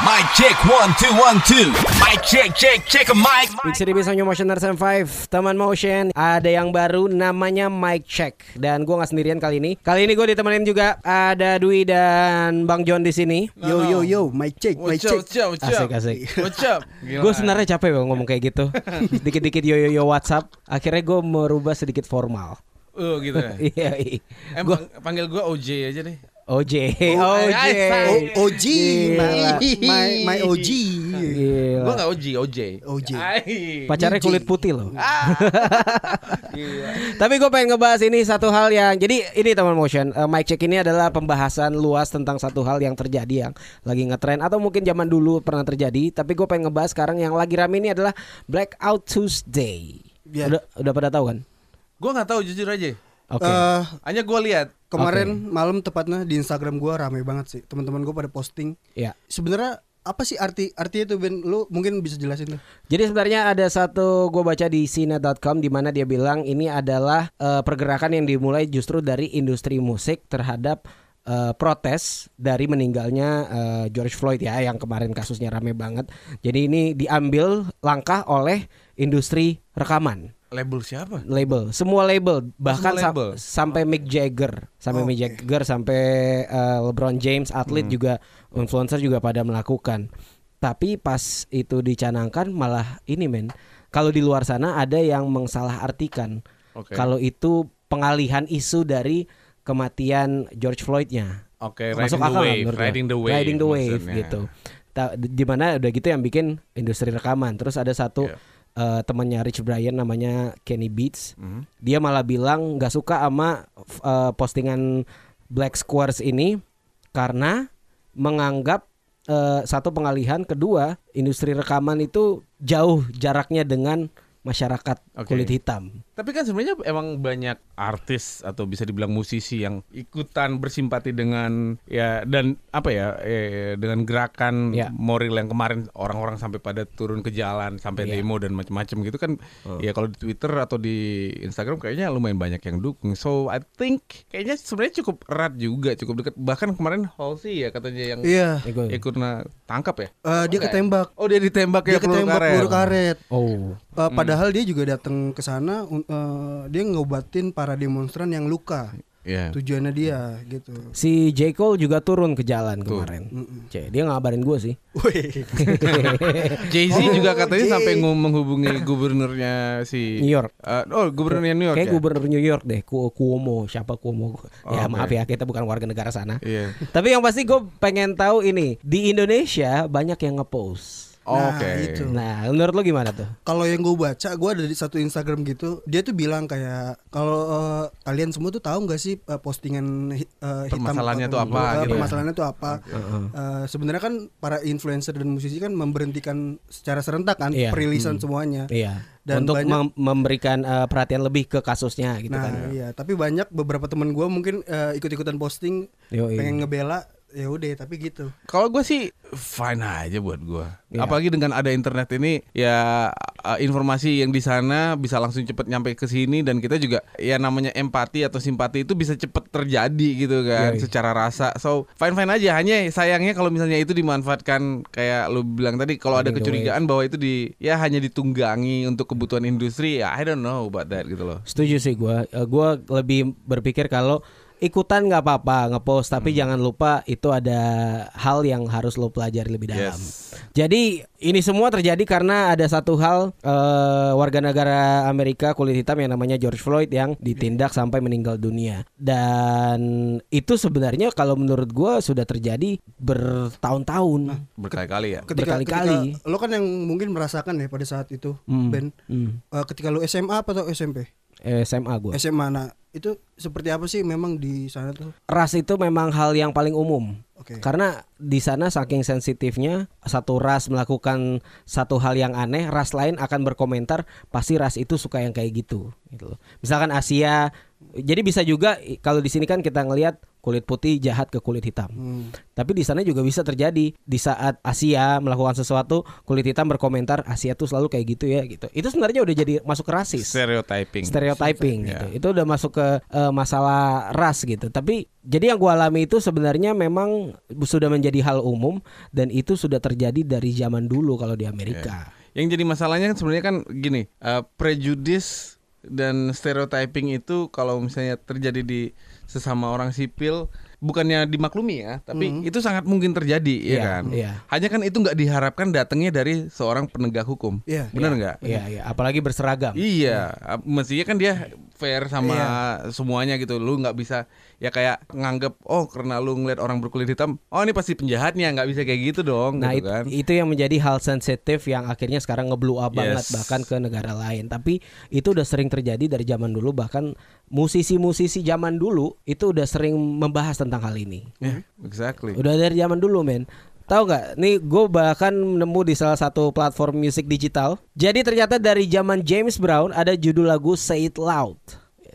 Mic check one two one two. Mic check check check a mic. Big City Business New Motion RM5 Teman Motion Ada yang baru namanya Mike Check Dan gue gak sendirian kali ini Kali ini gue ditemenin juga Ada Dwi dan Bang John di sini. Yo yo yo, mic check, mic check. what's up, Asik asik What's up? Gue sebenarnya capek bang ngomong kayak gitu Dikit-dikit yo yo yo WhatsApp Akhirnya gue merubah sedikit formal Oh gitu ya. Iya iya Eh, pang- panggil gue OJ aja deh. OJ OJ ay, O- OG, my. Gila. Gue gak OJ, OJ. OJ. Pacarnya OJ. kulit putih loh Ah. Tapi gue pengen ngebahas ini satu hal yang jadi ini teman motion uh, mic check ini adalah pembahasan luas tentang satu hal yang terjadi yang lagi ngetren atau mungkin zaman dulu pernah terjadi. Tapi gue pengen ngebahas sekarang yang lagi rame ini adalah Blackout Tuesday. Ya. Udah udah pada tahu kan? Gue gak tahu jujur aja. Oke. Eh, Hanya gue lihat. kemarin malam tepatnya di Instagram gua rame banget sih. Teman-teman gua pada posting. ya. Sebenarnya apa sih arti artinya itu Ben? Lu mungkin bisa jelasin tuh. Jadi sebenarnya ada satu gue baca di sina.com di mana dia bilang ini adalah eh, pergerakan yang dimulai justru dari industri musik terhadap eh, protes dari meninggalnya eh, George Floyd ya yang kemarin kasusnya rame banget. Jadi ini diambil langkah oleh industri rekaman Label siapa? label semua label bahkan semua label? sampai Mick Jagger sampai Mick Jagger sampai eh, LeBron James atlet juga influencer juga pada melakukan tapi pas itu dicanangkan malah ini men kalau di luar sana ada yang mengsalah-artikan Oke. kalau itu pengalihan isu dari kematian George Floydnya Oke, masuk riding the akal wave, riding the wave. riding the wave maksudnya. gitu Ta- di mana udah gitu yang bikin industri rekaman terus ada satu Iya. Eh, temannya Rich Brian namanya Kenny Beats Mhm. dia malah bilang nggak suka sama eh, postingan Black Squares ini karena menganggap eh, satu pengalihan kedua industri rekaman itu jauh jaraknya dengan masyarakat Oke. kulit hitam Tapi kan sebenarnya emang banyak artis atau bisa dibilang musisi yang ikutan bersimpati dengan ya dan apa ya eh, dengan gerakan Ya. moral yang kemarin orang-orang sampai pada turun ke jalan sampai Ya. demo dan macam-macam gitu kan ya kalau di Twitter atau di Instagram kayaknya lumayan banyak yang dukung. So I think kayaknya sebenarnya cukup erat juga, cukup dekat. Bahkan kemarin Halsey ya katanya yang Iya. Ego. ikut na- tangkap ya. Eh, dia ketembak. Oh dia ditembak Dia ya peluru ketembak karet. peluru karet. oh Eh, padahal dia juga datang ke sana eh, dia ngobatin para demonstran yang luka. Iya. Tujuannya dia gitu. si J Cole juga turun ke jalan kemarin Cek, dia ngabarin gue sih Wih. Jay Z Oh, juga katanya Jay. sampai menghubungi gubernurnya si New York. Eh, oh, gubernurnya New York Kayak ya? gubernur New York deh, Ku- Cuomo, siapa Cuomo? ya oke. maaf ya, kita bukan warga negara sana. Iya. Tapi yang pasti gue pengen tahu ini di Indonesia banyak yang ngepost. Nah, Oke. itu. Nah, menurut lo gimana tuh? Kalau yang gue baca, gue ada di satu Instagram gitu, dia tuh bilang kayak kalau eh, kalian semua tuh tahu nggak sih eh, postingan eh, hitam Permasalahannya tuh apa, eh, gitu ya? permasalahannya tuh apa? Eh, Sebenarnya kan para influencer dan musisi kan memberhentikan secara serentak kan Iya. perilisan semuanya. Iya. Dan Untuk banyak- mem- memberikan eh, perhatian lebih ke kasusnya gitu nah kan. iya, tapi banyak beberapa teman gue mungkin eh, ikut-ikutan posting Yoi. pengen ngebela, ya udah tapi gitu. Kalau gue sih fine aja buat gue. Iya. Apalagi dengan ada internet ini, ya uh, informasi yang di sana bisa langsung cepet nyampe ke sini dan kita juga ya namanya empati atau simpati itu bisa cepet terjadi gitu kan, Yoi. secara rasa. So fine fine aja. Hanya sayangnya kalau misalnya itu dimanfaatkan kayak lu bilang tadi, kalau ada kecurigaan bahwa itu di ya hanya ditunggangi untuk kebutuhan industri, ya I don't know about that gitu loh. Setuju sih gue. Gue lebih berpikir kalau ikutan nggak apa-apa ngepost, tapi Hmm. jangan lupa itu ada hal yang harus lo pelajari lebih dalam. Yes. Jadi ini semua terjadi karena ada satu hal eh, warga negara Amerika kulit hitam yang namanya George Floyd yang ditindak sampai meninggal dunia. Dan itu sebenarnya kalau menurut gue sudah terjadi bertahun-tahun. Berkali-kali ya. Ketika, Berkali-kali. ketika lo kan yang mungkin merasakan ya pada saat itu, Hmm. Ben, Hmm. eh, ketika lo SMA apa atau SMP? Eh, SMA gue. SMA nah itu seperti apa sih memang di sana tuh? Ras itu memang hal yang paling umum. Oke. Karena di sana saking sensitifnya satu ras melakukan satu hal yang aneh, ras lain akan berkomentar pasti ras itu suka yang kayak gitu gitu loh. Misalkan Asia jadi bisa juga kalau di sini kan kita ngelihat kulit putih jahat ke kulit hitam. Hmm. Tapi di sana juga bisa terjadi di saat Asia melakukan sesuatu kulit hitam berkomentar Asia tuh selalu kayak gitu ya gitu. Itu sebenarnya udah jadi masuk ke rasis Stereotyping. stereotyping Ya. gitu. Itu udah masuk ke eh, masalah ras gitu. Tapi Jadi yang gua alami itu sebenarnya memang sudah menjadi hal umum dan itu sudah terjadi dari zaman dulu kalau di Amerika. Yang jadi masalahnya kan sebenarnya kan gini, uh, prejudis dan stereotyping itu kalau misalnya terjadi di sesama orang sipil bukannya dimaklumi ya, tapi itu sangat mungkin terjadi ya Iya, kan. iya. Hanya kan itu nggak diharapkan datangnya dari seorang penegak hukum. Iya. Benar nggak? Iya, iya, apalagi berseragam. Iya, ap- mestinya kan dia fair sama semuanya gitu. Lu nggak bisa ya kayak nganggep oh karena lu ngeliat orang berkulit hitam, oh ini pasti penjahatnya, nggak bisa kayak gitu dong Nah gitu it- kan. itu yang menjadi hal sensitif yang akhirnya sekarang ngeblow up banget Yes. bahkan ke negara lain. Tapi itu udah sering terjadi dari zaman dulu bahkan musisi-musisi zaman dulu itu udah sering membahas tentang hal ini. Yeah, exactly. Udah dari zaman dulu men. Tahu nggak? Nih gue bahkan nemu di salah satu platform musik digital. Jadi ternyata dari zaman James Brown ada judul lagu Say It Loud.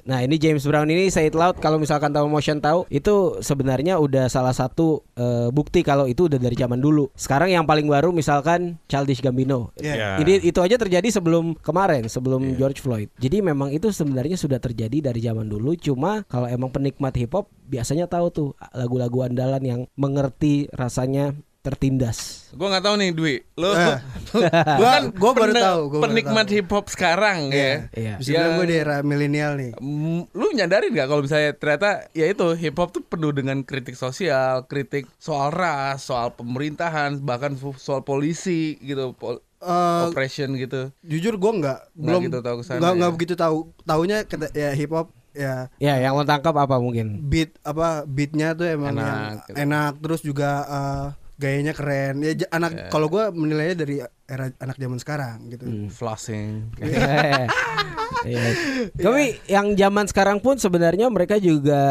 Nah ini James Brown ini Say It Loud kalau misalkan tahu motion tahu itu sebenarnya udah salah satu eh, bukti kalau itu udah dari zaman dulu. Sekarang yang paling baru misalkan Childish Gambino. Iya. Ini itu aja terjadi sebelum kemarin, sebelum George Floyd. Jadi memang itu sebenarnya sudah terjadi dari zaman dulu. Cuma kalau emang penikmat hip hop biasanya tahu tuh lagu-lagu andalan yang mengerti rasanya tertindas. Gue nggak tahu nih Dwi, lu Eh, lu gua- kan gua baru tahu, gua penikmat tahu. hip hop sekarang ya. Iya. Bisa bilang gue di era milenial nih. Lu nyadarin gak kalau misalnya ternyata ya itu hip hop tuh penuh dengan kritik sosial, kritik soal ras, soal pemerintahan, bahkan soal polisi gitu, pol- Eh, oppression gitu. jujur gue nggak belum gitu tahu ke sana nggak ya. nggak begitu tahu tahunya kata ya hip hop ya Ya, yang lo tangkap apa mungkin? beat apa beatnya tuh emang Enak, yang gitu. enak terus juga eh, gayanya keren ya anak kalau gue menilainya dari era anak zaman sekarang gitu Hmm. Flossing. Iya. Tapi yang zaman sekarang pun sebenarnya mereka juga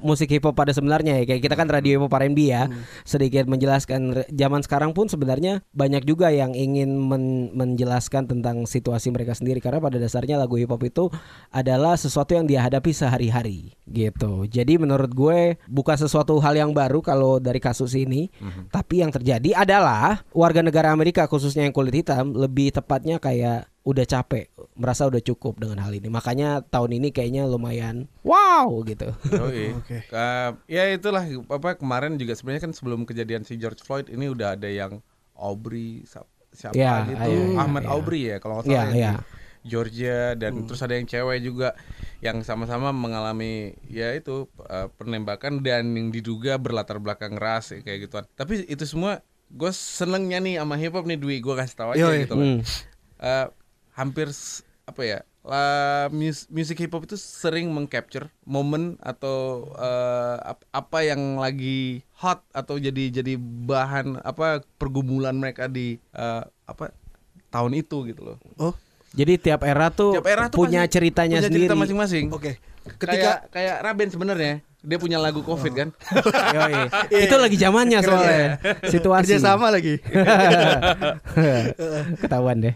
musik hip hop pada sebenarnya ya. Kayak kita kan radio hip hop R&B ya. Sedikit menjelaskan zaman sekarang pun sebenarnya banyak juga yang ingin men- menjelaskan tentang situasi mereka sendiri. Karena pada dasarnya lagu hip hop itu adalah sesuatu yang dia hadapi sehari-hari gitu. Jadi menurut gue bukan sesuatu hal yang baru kalau dari kasus ini, tapi yang terjadi adalah warga negara Amerika khususnya yang kulit hitam lebih tepatnya kayak udah capek, merasa udah cukup dengan hal ini. Makanya tahun ini kayaknya lumayan wow gitu. Oke. Ka- ya itulah apa kemarin juga sebenarnya kan sebelum kejadian si George Floyd ini udah ada yang Aubrey siapa Ya, gitu iya, Ahmad iya. Aubrey ya kalau nggak salah yang iya. di Georgia dan terus ada yang cewek juga yang sama-sama mengalami ya itu uh, penembakan dan yang diduga berlatar belakang ras ya, kayak gituan. Tapi itu semua gue senengnya nih sama hip hop nih Dwi gue kasih tahu aja Yoi. gitu loh. Hmm. Eh, hampir apa ya lah mus- musik hip hop itu sering mengcapture momen atau ap- apa yang lagi hot atau jadi jadi bahan apa pergumulan mereka di eh, apa tahun itu gitu loh. oh Jadi tiap era tuh Tiap era tuh punya pasti ceritanya punya sendiri. cerita masing-masing. oke Ketika ketika kayak Raben sebenarnya dia punya lagu Covid kan. Yoi. Itu lagi zamannya Keren soalnya. Situasi. kerja sama lagi Ketahuan deh.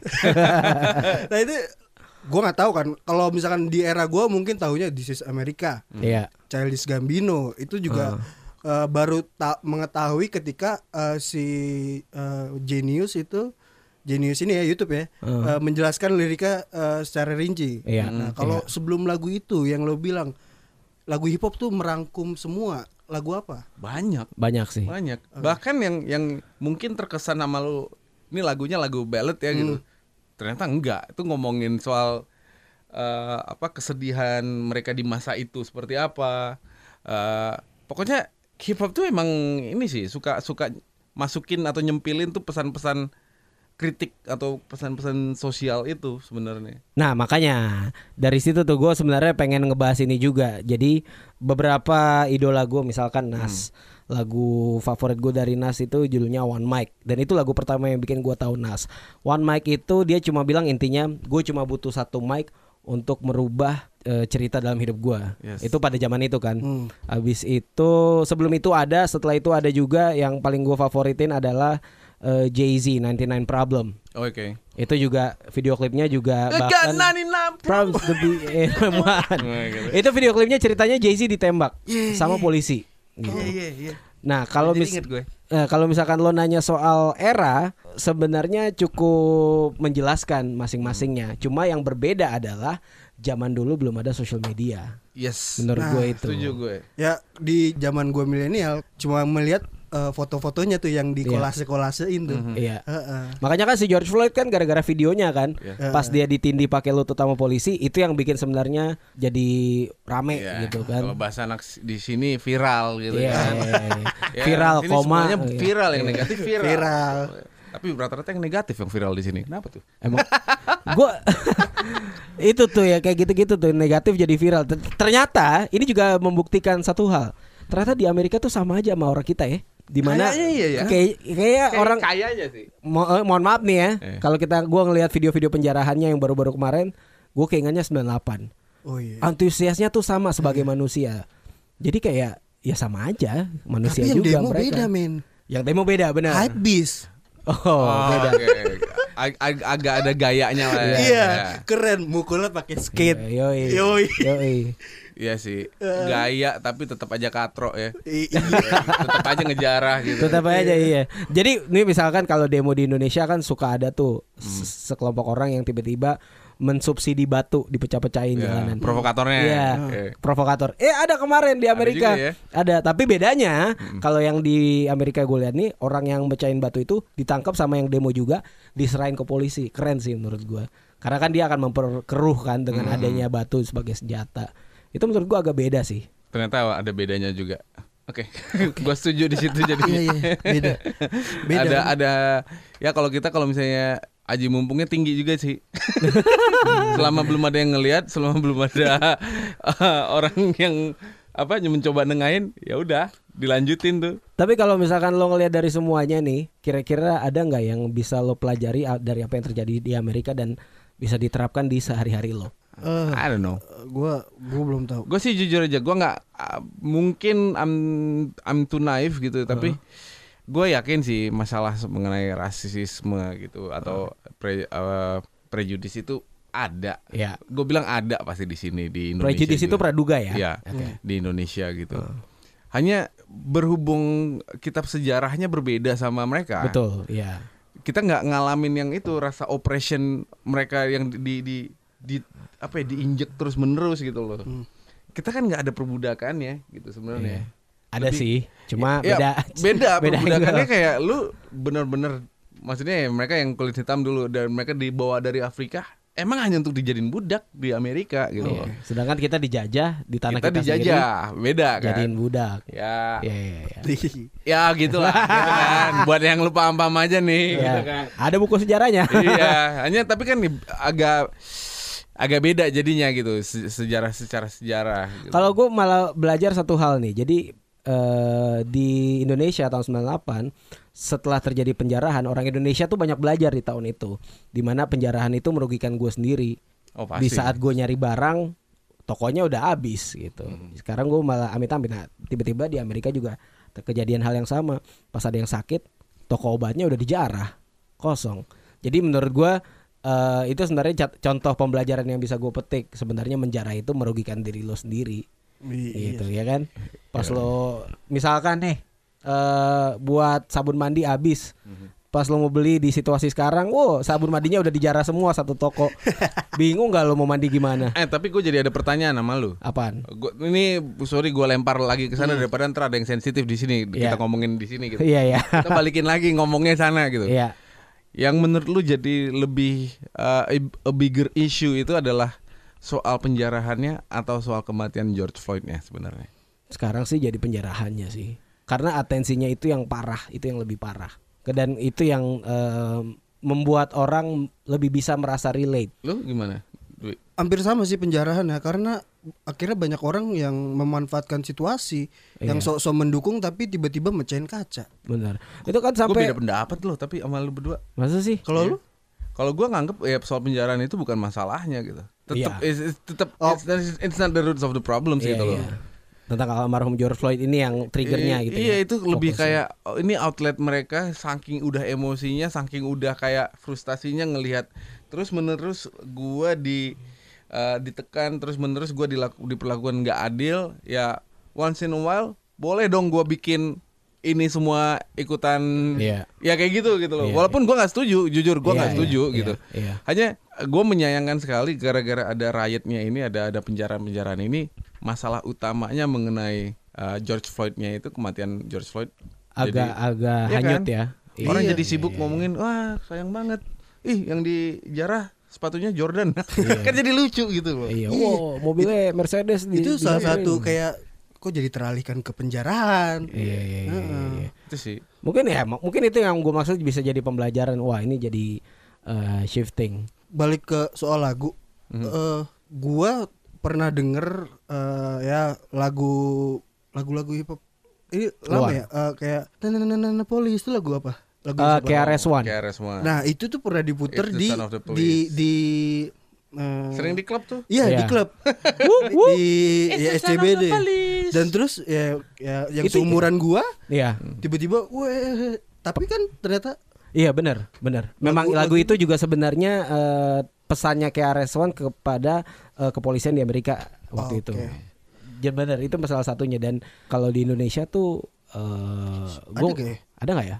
nah itu gue nggak tahu kan kalau misalkan di era gue mungkin tahunya This is America Iya. Childish Gambino itu juga eh, baru tak mengetahui ketika eh, si eh, Genius itu Genius ini ya YouTube ya eh, menjelaskan liriknya eh, secara rinci. Iya. Nah kalau sebelum lagu itu yang lo bilang lagu hip hop tuh merangkum semua lagu apa? Banyak. Banyak sih. Banyak. Bahkan yang yang mungkin terkesan sama lu ini lagunya lagu ballad ya gitu. Ternyata enggak. Itu ngomongin soal eh, apa kesedihan mereka di masa itu seperti apa. Eh, pokoknya hip hop tuh emang ini sih suka suka masukin atau nyempilin tuh pesan-pesan kritik atau pesan-pesan sosial itu sebenarnya. Nah makanya dari situ tuh gue sebenarnya pengen ngebahas ini juga. Jadi beberapa idola gue misalkan Nas, lagu favorit gue dari Nas itu judulnya One Mic dan itu lagu pertama yang bikin gue tahu Nas. One Mic itu dia cuma bilang intinya gue cuma butuh satu mic untuk merubah eh, cerita dalam hidup gue. Yes. Itu pada zaman itu kan. Hmm. Habis itu sebelum itu ada, setelah itu ada juga yang paling gue favoritin adalah eh, Jay-Z 99 Problem. Oke. Itu juga video klipnya juga bahkan 99 Problems to be everyone. Oh, gitu. Itu video klipnya ceritanya Jay-Z ditembak Yeah, sama polisi. Gitu. Iya iya iya. Nah, kalau mis inget gue. eh, kalau misalkan lo nanya soal era, sebenarnya cukup menjelaskan masing-masingnya. Cuma yang berbeda adalah zaman dulu belum ada sosial media. Yes. Menurut Nah, gue itu. Setuju gue. Ya di zaman gue milenial cuma melihat eh, foto-fotonya tuh yang di Iya. kolase-kolasein tuh. Iya. Heeh. Makanya kan si George Floyd kan gara-gara videonya kan, Iya. pas dia ditindih pakai lutut sama polisi, itu yang bikin sebenarnya jadi rame Iya. gitu Kalau kan. bahasa anak di sini viral gitu Iya, kan. iya, iya. Ya, viral sini koma. semuanya Iya. viral yang negatif viral. Viral. Tapi rata-rata yang negatif yang viral di sini. Kenapa tuh? Emang gua itu tuh ya kayak gitu-gitu tuh negatif jadi viral. Ter- Ternyata ini juga membuktikan satu hal. Ternyata di Amerika tuh sama aja sama orang kita ya. Di mana Kayaknya iya ya. kayak kayak orang kayaknya sih. Mo eh, mohon maaf nih ya. Eh. Kalau kita gua ngelihat video-video penjarahannya yang baru-baru kemarin, gua keingatnya 98. Oh iya. Antusiasnya tuh sama sebagai manusia. Jadi kayak ya sama aja manusia Tapi yang juga demo mereka. beda men. Yang demo beda benar. Hype beast. Oh, beda. oke. Ag- ag- agak ada gayanya lah. ya. Iya, keren mukulnya pakai skate. Iya, Yoi. Yoi. Yoi. Iya sih. Gaya tapi tetap aja katro ya. Iya. tetap aja ngejarah gitu. Tetap aja iya. Jadi ini misalkan kalau demo di Indonesia kan suka ada tuh se- sekelompok orang yang tiba-tiba mensubsidi batu dipecah-pecahin Ya, jalanan. provokatornya. Iya, Oke. provokator. Eh ada kemarin di Amerika. juga ya. Ada, tapi bedanya kalau yang di Amerika gue lihat nih orang yang mecahin batu itu ditangkap sama yang demo juga diserahin ke polisi. Keren sih menurut gue. Karena kan dia akan memperkeruh kan dengan adanya batu sebagai senjata. Itu menurut gua agak beda sih. Ternyata ada bedanya juga. Oke, gua setuju di situ jadi. Iya, iya, beda. Beda. Ada ada ya kalau kita kalau misalnya aji mumpungnya tinggi juga sih. selama belum ada yang ngelihat, selama belum ada uh, orang yang apa mencoba nengahin, ya udah dilanjutin tuh. Tapi kalau misalkan lo ngelihat dari semuanya nih, kira-kira ada nggak yang bisa lo pelajari dari apa yang terjadi di Amerika dan bisa diterapkan di sehari-hari lo? Eh, I don't know. gua gua belum tahu. Gue sih jujur aja, gue nggak uh, mungkin I'm I'm too naive gitu, tapi gue yakin sih masalah mengenai rasisme gitu atau pre, uh, prejudis itu ada. Ya. Gue bilang ada pasti di sini di Indonesia. Prejudice itu praduga ya? Iya, di Indonesia gitu. Hanya berhubung kitab sejarahnya berbeda sama mereka. Betul, ya. Kita nggak ngalamin yang itu rasa oppression mereka yang di di di apa ya diinjek terus menerus gitu loh. Kita kan nggak ada perbudakannya gitu sebenarnya. Iya. Ada Lebih- sih, cuma Ya, beda. beda beda perbudakannya angle. kayak lu bener-bener maksudnya ya mereka yang kulit hitam dulu dan mereka dibawa dari Afrika emang hanya untuk dijadiin budak di Amerika gitu loh. Sedangkan kita dijajah di tanah Kita kita, dijajah, beda sendiri, kan. jadiin budak. Ya, Iya, iya, iya. ya gitulah gitu kan. Buat yang lu paham-paham aja nih Iya. gitu kan. Ada buku sejarahnya. iya, hanya tapi kan agak agak beda jadinya gitu se- sejarah secara sejarah gitu. Kalau gue malah belajar satu hal nih. Jadi eh, di Indonesia tahun 98 setelah terjadi penjarahan orang Indonesia tuh banyak belajar di tahun itu. Di mana penjarahan itu merugikan gue sendiri. oh, Di saat gue nyari barang tokonya udah habis gitu. Hmm. Sekarang gue malah amit-amit. Nah, tiba-tiba di Amerika juga kejadian hal yang sama. Pas ada yang sakit, toko obatnya udah dijarah, kosong. Jadi menurut gue eh, itu sebenarnya contoh pembelajaran yang bisa gue petik. Sebenarnya menjarah itu merugikan diri lo sendiri Iya. gitu ya kan pas lo misalkan nih eh buat sabun mandi habis pas lo mau beli di situasi sekarang wow sabun mandinya udah dijarah semua satu toko bingung nggak lo mau mandi gimana Eh tapi gue jadi ada pertanyaan sama lu. apaan Gua, ini sorry gue lempar lagi ke sana daripada ntar ada yang sensitif di sini Iya. kita ngomongin di sini gitu. iya ya Kita balikin lagi ngomongnya sana gitu. iya Yang menurut lu jadi lebih uh, a bigger issue itu adalah soal penjarahannya atau soal kematian George Floyd-nya sebenarnya. sekarang sih jadi penjarahannya sih karena atensinya itu yang parah itu yang lebih parah dan itu yang eh, membuat orang lebih bisa merasa relate Lu gimana? Dwi? Hampir sama sih penjarahan ya karena akhirnya banyak orang yang memanfaatkan situasi yang Iya. sok-sok mendukung tapi tiba-tiba mecahin kaca. benar itu kan Gue sampai beda pendapat loh tapi sama lu berdua. masa sih Kalau lu? Kalau gue nganggep ya soal penjarahan itu bukan masalahnya gitu. Tetap Iya. tetap Oh. it's, it's not the roots of the problem sih Iya, itu loh. iya. tentang almarhum George Floyd ini yang triggernya I- gitu Iya ya. itu lebih Fokusnya. kayak oh, ini outlet mereka saking udah emosinya, saking udah kayak frustasinya ngelihat terus menerus gua di eh, ditekan terus menerus gua dilaku, diperlakukan nggak adil ya once in a while boleh dong gua bikin ini semua ikutan Iya. ya kayak gitu gitu loh Iya, walaupun gua nggak setuju jujur gua Iya, nggak iya, setuju iya, gitu iya. hanya gue menyayangkan sekali gara-gara ada riotnya ini ada ada penjara-penjaraan ini masalah utamanya mengenai uh, George Floyd-nya itu kematian George Floyd agak agak Iya hanyut kan? ya. orang Iya. jadi sibuk ngomongin wah sayang banget ih yang dijarah sepatunya Jordan kan jadi lucu gitu loh Iya, wow, mobilnya Mercedes di, itu di- salah satu kayak kok jadi teralihkan ke penjarahan. Iya, iya, iya, iya, iya. itu sih Mungkin ya, mungkin itu yang gue maksud bisa jadi pembelajaran. Wah, ini jadi eh, shifting. Balik ke soal lagu, Mhm. eh, gua pernah denger eh, ya lagu lagu-lagu hip hop ini lama Luar. ya eh, kayak Nananana Police itu lagu apa? Lagu Eh, siapa? KRS One. KRS One Nah itu tuh pernah diputer di di di eh, sering di klub tuh Iya di Iya. klub di ya SCBD dan terus ya, ya yang Itu- seumuran gua Iya, tiba-tiba weh tapi kan ternyata iya benar, benar. Memang lagu, Lagu- itu juga sebenarnya eh, pesannya KRS One kepada eh, kepolisian di Amerika waktu Oke. itu. Ya benar, itu salah satunya dan kalau di Indonesia tuh eh gua- nggak ya? ada nggak ya?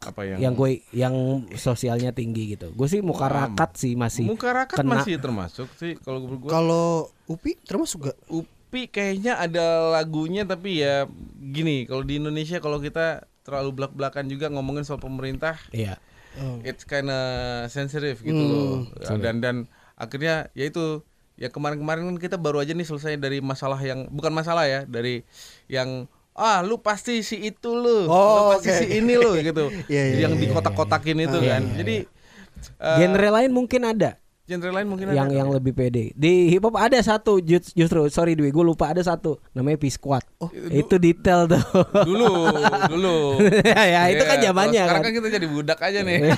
Apa yang Yang gue yang sosialnya tinggi gitu. Gue sih muka rakat sih masih. muka rakat kena. masih termasuk sih kalau gue kalau Upi termasuk gak? Upi kayaknya ada lagunya tapi ya gini kalau di Indonesia kalau kita terlalu belak-belakan juga ngomongin soal pemerintah Iya. it's kinda sensitive gitu Hmm. loh Ya, dan dan akhirnya ya itu ya kemarin-kemarin kan kita baru aja nih selesai dari masalah yang bukan masalah ya dari yang ah lu pasti si itu lu Oh, lu pasti oke. si ini lu gitu Iya, iya, yang iya, dikotak-kotakin itu iya, kan iya, jadi eh, Genre lain mungkin ada genre lain mungkin yang ada yang lebih pede. Di hip hop ada satu just- justru sorry Dwi, gue lupa ada satu namanya P Squad. itu detail tuh. dulu dulu ya, ya, itu kan Iya, zamannya sekarang kan. kan kita jadi budak aja nih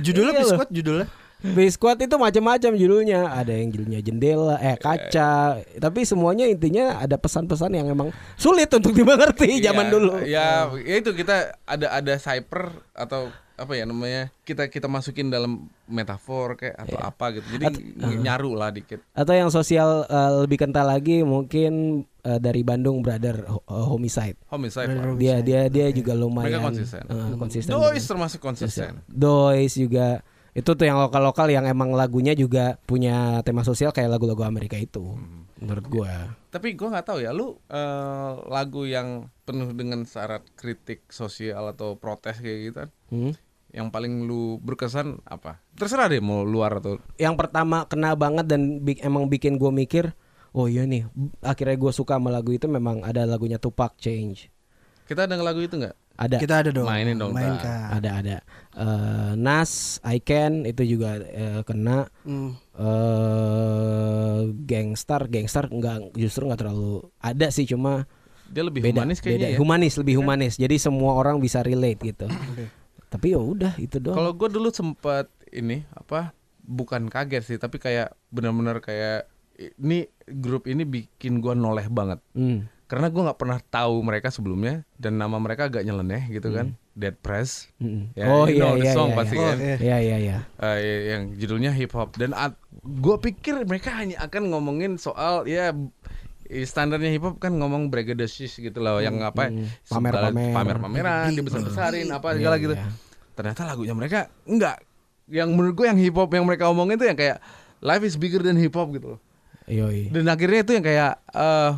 Judulnya loh. Biskuit judulnya. P Squad itu macam-macam judulnya. Ada yang judulnya jendela, eh kaca. Tapi semuanya intinya ada pesan-pesan yang emang sulit untuk dimengerti zaman Iya, dulu. Ya, ya itu kita ada ada cyper atau apa ya namanya? Kita kita masukin dalam metafor kayak atau Iya. apa gitu. Jadi nyaru lah dikit. Atau yang sosial eh, lebih kental lagi mungkin eh, dari Bandung Brother eh, Homicide. Homicide. lah. Dia dia dia juga lumayan Mereka konsisten. eh, konsisten. Dois termasuk konsisten. Dois juga itu tuh yang lokal-lokal yang emang lagunya juga punya tema sosial kayak lagu-lagu Amerika itu Hmm. menurut gua. Tapi gua nggak tahu ya, lu eh, lagu yang penuh dengan syarat kritik sosial atau protes kayak gitu kan, Hmm. yang paling lu berkesan apa? Terserah deh mau luar atau Yang pertama kena banget dan bi- emang bikin gua mikir, oh iya nih, akhirnya gua suka sama lagu itu memang ada lagunya Tupac Change. kita ada lagu itu nggak? Ada Kita ada dong. Mainin dong, Mainkan. ada ada Eh, Nas, I Can itu juga eh, kena Hmm. eh Gangstar, Gangstar nggak justru nggak terlalu ada sih cuma Dia lebih beda, humanis beda. kayaknya ya. humanis lebih humanis jadi semua orang bisa relate gitu tapi ya udah itu doang Kalau gue dulu sempet ini apa bukan kaget sih tapi kayak benar-benar kayak ini grup ini bikin gua noleh banget Hmm. Karena gua nggak pernah tahu mereka sebelumnya dan nama mereka agak nyeleneh gitu kan Dead Press Mm-mm. Ya, oh iya iya song iya, pasti iya. kan. iya iya iya Eh, yang judulnya hip hop dan gue pikir mereka hanya akan ngomongin soal ya standarnya hip hop kan ngomong braggadocious gitu loh yang apa hmm. segala- Pamer-pamer. pamer-pameran dibesar-besarin apa Iya, segala gitu iya. ternyata lagunya mereka enggak yang menurut gue yang hip hop yang mereka omongin tuh yang kayak life is bigger than hip hop gitu loh Yoi. dan akhirnya itu yang kayak eh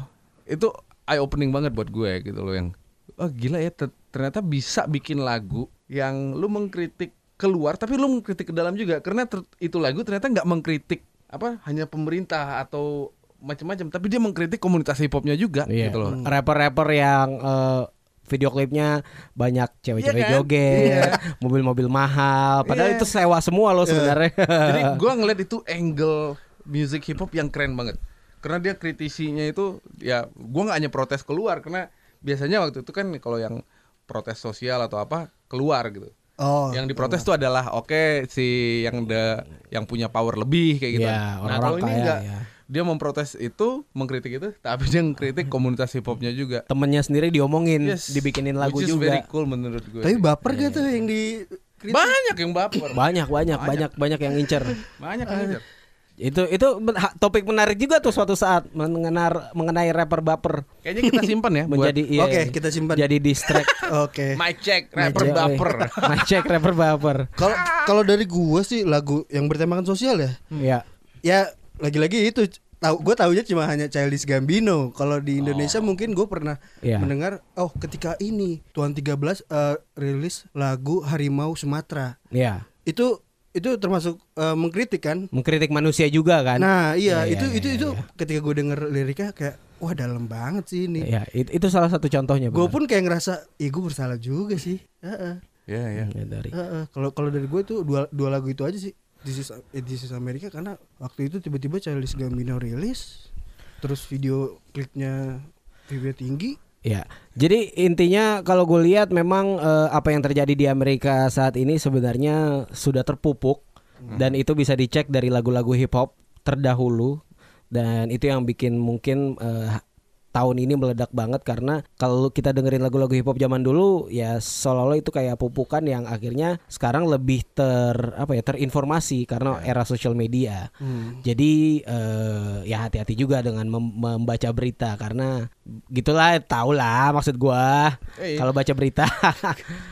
itu eye opening banget buat gue gitu loh yang oh gila ya ter- ternyata bisa bikin lagu yang lu mengkritik keluar tapi lu mengkritik ke dalam juga karena itu lagu ternyata nggak mengkritik apa hanya pemerintah atau macam-macam tapi dia mengkritik komunitas hip hopnya juga Iya. gitu loh rapper-rapper yang eh, video klipnya banyak cewek-cewek Iya kan? joget, mobil-mobil mahal, padahal Iya. itu sewa semua loh sebenarnya. Jadi gua ngeliat itu angle music hip hop yang keren banget. Karena dia kritisinya itu ya gua nggak hanya protes keluar karena biasanya waktu itu kan kalau yang protes sosial atau apa keluar gitu. Oh. yang diprotes itu adalah oke si yang the yang punya power lebih kayak gitu. Iya, nah, orang-orang kalau ini enggak ya. dia memprotes itu, mengkritik itu, tapi dia mengkritik komunitas hip hopnya juga. Temennya sendiri diomongin, Yes, dibikinin lagu which is juga. very cool menurut gue. Tapi baper gak tuh yang di banyak yang baper. Banyak, banyak, banyak, banyak yang incer. Banyak yang ngejar. Itu itu topik menarik juga tuh suatu saat mengenar mengenai rapper baper Kayaknya kita simpan ya buat menjadi iya, Oke, iya. kita simpan. jadi distract Oke. mic check rapper baper. Mic check rapper baper Kalau kalau dari gua sih lagu yang bertemakan sosial ya. ya Ya lagi-lagi itu tahu gue tahunya cuma hanya Childish Gambino. Kalau di Indonesia mungkin gue pernah Iya. mendengar oh ketika ini Tuan 13 eh, rilis lagu Harimau Sumatera. Ya, Itu itu termasuk eh, mengkritik kan? mengkritik manusia juga kan. Nah, iya, Iya, itu iya, itu iya, itu iya. ketika gue denger liriknya kayak wah dalam banget sih ini. Ya, it- itu salah satu contohnya. Gue pun kayak ngerasa, ih gue bersalah juga sih. Heeh. Ya ya. Ya, dari Heeh. Kalau kalau dari gue tuh dua dua lagu itu aja sih. This is, This is America karena waktu itu tiba-tiba Childish Gambino rilis, terus video klipnya video tinggi. Ya, jadi intinya kalau gue lihat memang eh, apa yang terjadi di Amerika saat ini sebenarnya sudah terpupuk dan itu bisa dicek dari lagu-lagu hip hop terdahulu dan itu yang bikin mungkin eh, tahun ini meledak banget karena kalau kita dengerin lagu-lagu hip hop zaman dulu ya seolah-olah itu kayak pupukan yang akhirnya sekarang lebih ter apa ya terinformasi karena era sosial media. Jadi eh, ya hati-hati juga dengan mem- membaca berita karena gitulah tau lah maksud gua Eh, iya. kalau baca berita.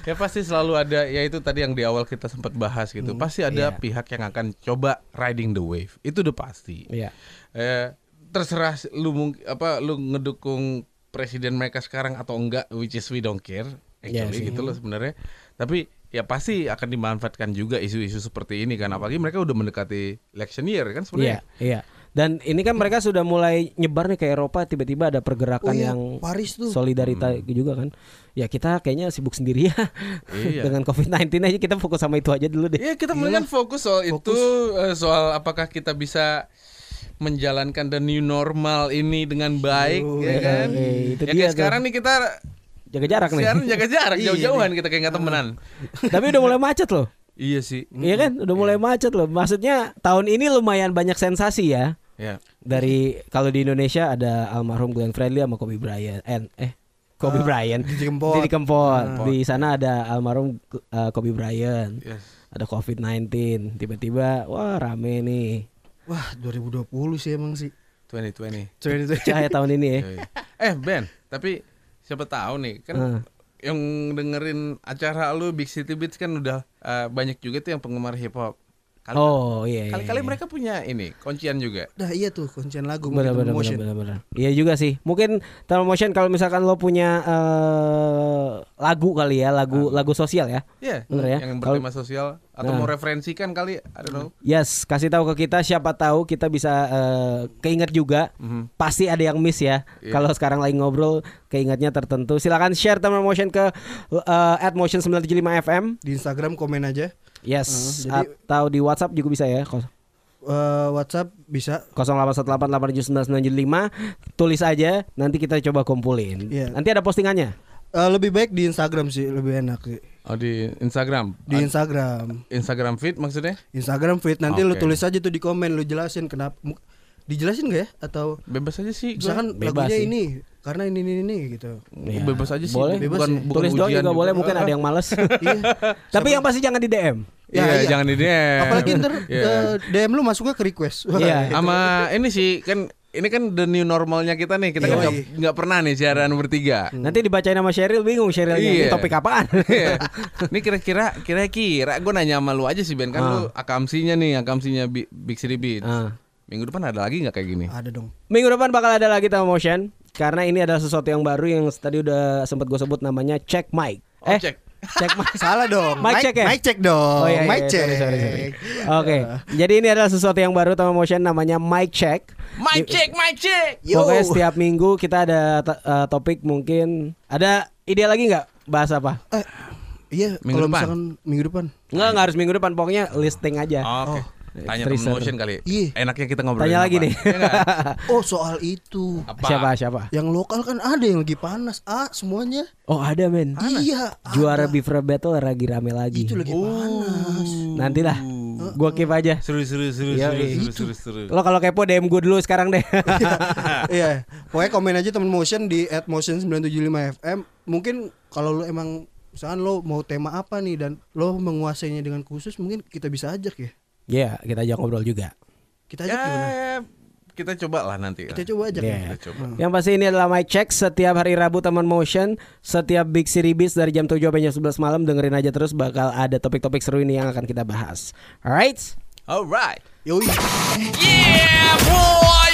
Ya pasti selalu ada ya itu tadi yang di awal kita sempat bahas gitu. Pasti ada Iya. pihak yang akan coba riding the wave. Itu udah pasti. Iya. Eh terserah lu apa lu ngedukung presiden mereka sekarang atau enggak which is we don't care Iya actually sih. gitu loh sebenarnya. Tapi ya pasti akan dimanfaatkan juga isu-isu seperti ini kan apalagi mereka udah mendekati election year kan Iya, sebenarnya. iya. Dan ini kan mereka sudah mulai nyebar nih ke Eropa tiba-tiba ada pergerakan Oh iya, yang Paris tuh. solidaritas juga kan. Ya kita kayaknya sibuk sendiri ya. Iya. Dengan Covid-19 aja kita fokus sama itu aja dulu deh. Iya kita mendingan fokus soal itu eh, soal apakah kita bisa menjalankan the new normal ini dengan baik ya kan. eh, itu ya dia kayak tuh. sekarang nih kita Jaga jarak nih. sekarang jaga jarak Iya, jauh-jauhan kita kayak nggak temenan. Tapi udah mulai macet loh. iya sih. Iya kan? Udah mulai macet loh. Maksudnya tahun ini lumayan banyak sensasi ya. Ya. Dari kalau di Indonesia ada almarhum Glenn Fredly sama Kobe Bryant. Eh, eh Kobe Bryant. Didi Kempot. Didi Kempot. Di sana ada almarhum uh, Kobe Bryant. Yes. Ada COVID-19. Tiba-tiba wah rame nih. Wah 2020 sih emang sih. 2020. Cahaya tahun ini ya. Eh Ben, tapi siapa tahu nih kan Hmm. yang dengerin acara lu Big City Beats kan udah eh, banyak juga tuh yang penggemar hip hop. Kali, Oh iya. iya, kali-kali iya. mereka punya ini kuncian juga. Nah iya tuh kuncian lagu Benar benar benar Motion. benar benar. Iya juga sih. Mungkin Thermal Motion kalau misalkan lo punya eh, lagu kali ya, lagu lagu sosial ya. Iya, Bener ya? yang Kalau- bertema sosial atau Nah. mau referensikan kali, I don't know. Yes, kasih tahu ke kita siapa tahu kita bisa eh, keinget juga. Mhm. Pasti ada yang miss ya. Iya. Kalau sekarang lagi ngobrol keingetnya tertentu. Silakan share Thermal Motion ke eh, @motion975fm. Di Instagram komen aja. Yes, jadi- atau di WhatsApp juga bisa ya. Eh, WhatsApp bisa 0818879975 tulis aja nanti kita coba kumpulin. Iya. Nanti ada postingannya. Eh, lebih baik di Instagram sih lebih enak sih. Oh di Instagram. Di Instagram. Instagram feed maksudnya? Instagram feed nanti lu Oke. tulis aja tuh di komen lu jelasin kenapa dijelasin gak ya atau Bebas aja sih. misalkan bebas lagunya sih. ini karena ini ini ini gitu. Iya. bebas aja sih. Boleh. Bebas bukan, ya. bukan tulis doang ujian juga boleh, mungkin ada yang males. Iya. Tapi yang pasti jangan di DM. Iya, Ya, iya. jangan di DM. Apalagi ntar Iya. eh, DM lu masuknya ke request. Wah, Iya. Sama ini sih kan ini kan the new normalnya kita nih. Kita kan Yoi. nggak nggak pernah nih siaran bertiga. Nanti dibacain sama Sheryl bingung Sheryl ini Iya. topik apaan. Iya. Ini kira-kira kira-kira gue nanya sama lu aja sih Ben kan Ah. lu akamsinya nih akamsinya Bi- Big City Beat. Ah. Minggu depan ada lagi nggak kayak gini? Ada dong. Minggu depan bakal ada lagi Tama Motion karena ini adalah sesuatu yang baru yang tadi udah sempat gue sebut namanya check mic. Oh, eh, check. check mic. Salah dong. Mic check ya? Mic check dong. Oh iya, iya, mic iya, check. sorry, sorry, sorry. Oke, jadi ini adalah sesuatu yang baru Tama Motion namanya mic check. Mic check, mic check. Yo. Pokoknya setiap minggu kita ada eh, topik mungkin ada ide lagi nggak bahas apa? Eh, iya, Minggu kalau depan? misalkan minggu depan. Nggak nggak harus minggu depan pokoknya listing aja. Oke. Oh. Tanya Teaser. temen motion kali. Iya. Enaknya kita ngobrol. Tanya lagi nih. Oh, soal itu. Apa? Siapa siapa? Yang lokal kan ada yang lagi panas. Ah, semuanya. Oh ada men. Iya. Juara ada. Beef Battle lagi rame lagi. Itu lagi panas. Nantilah. Gua keep aja. Seru seru seru Iya, seru iya. seru seru seru. Lo kalau kepo DM gue dulu sekarang deh. Iya, pokoknya komen aja temen motion di @motion975fm. Mungkin kalau lu emang misalkan lo mau tema apa nih dan lo menguasainya dengan khusus mungkin kita bisa ajak ya. Iya, kita ajak ngobrol juga. Kita Ya, ajak gimana? kita coba lah nanti. Kita coba ajak. Iya. ya. Kita coba. Yang pasti ini adalah mic check setiap hari Rabu Taman Motion, setiap Big City Beats dari jam 7 sampai jam 11 malam dengerin aja terus bakal ada topik-topik seru ini yang akan kita bahas. Alright? Alright. Yoi. Yeah, boy,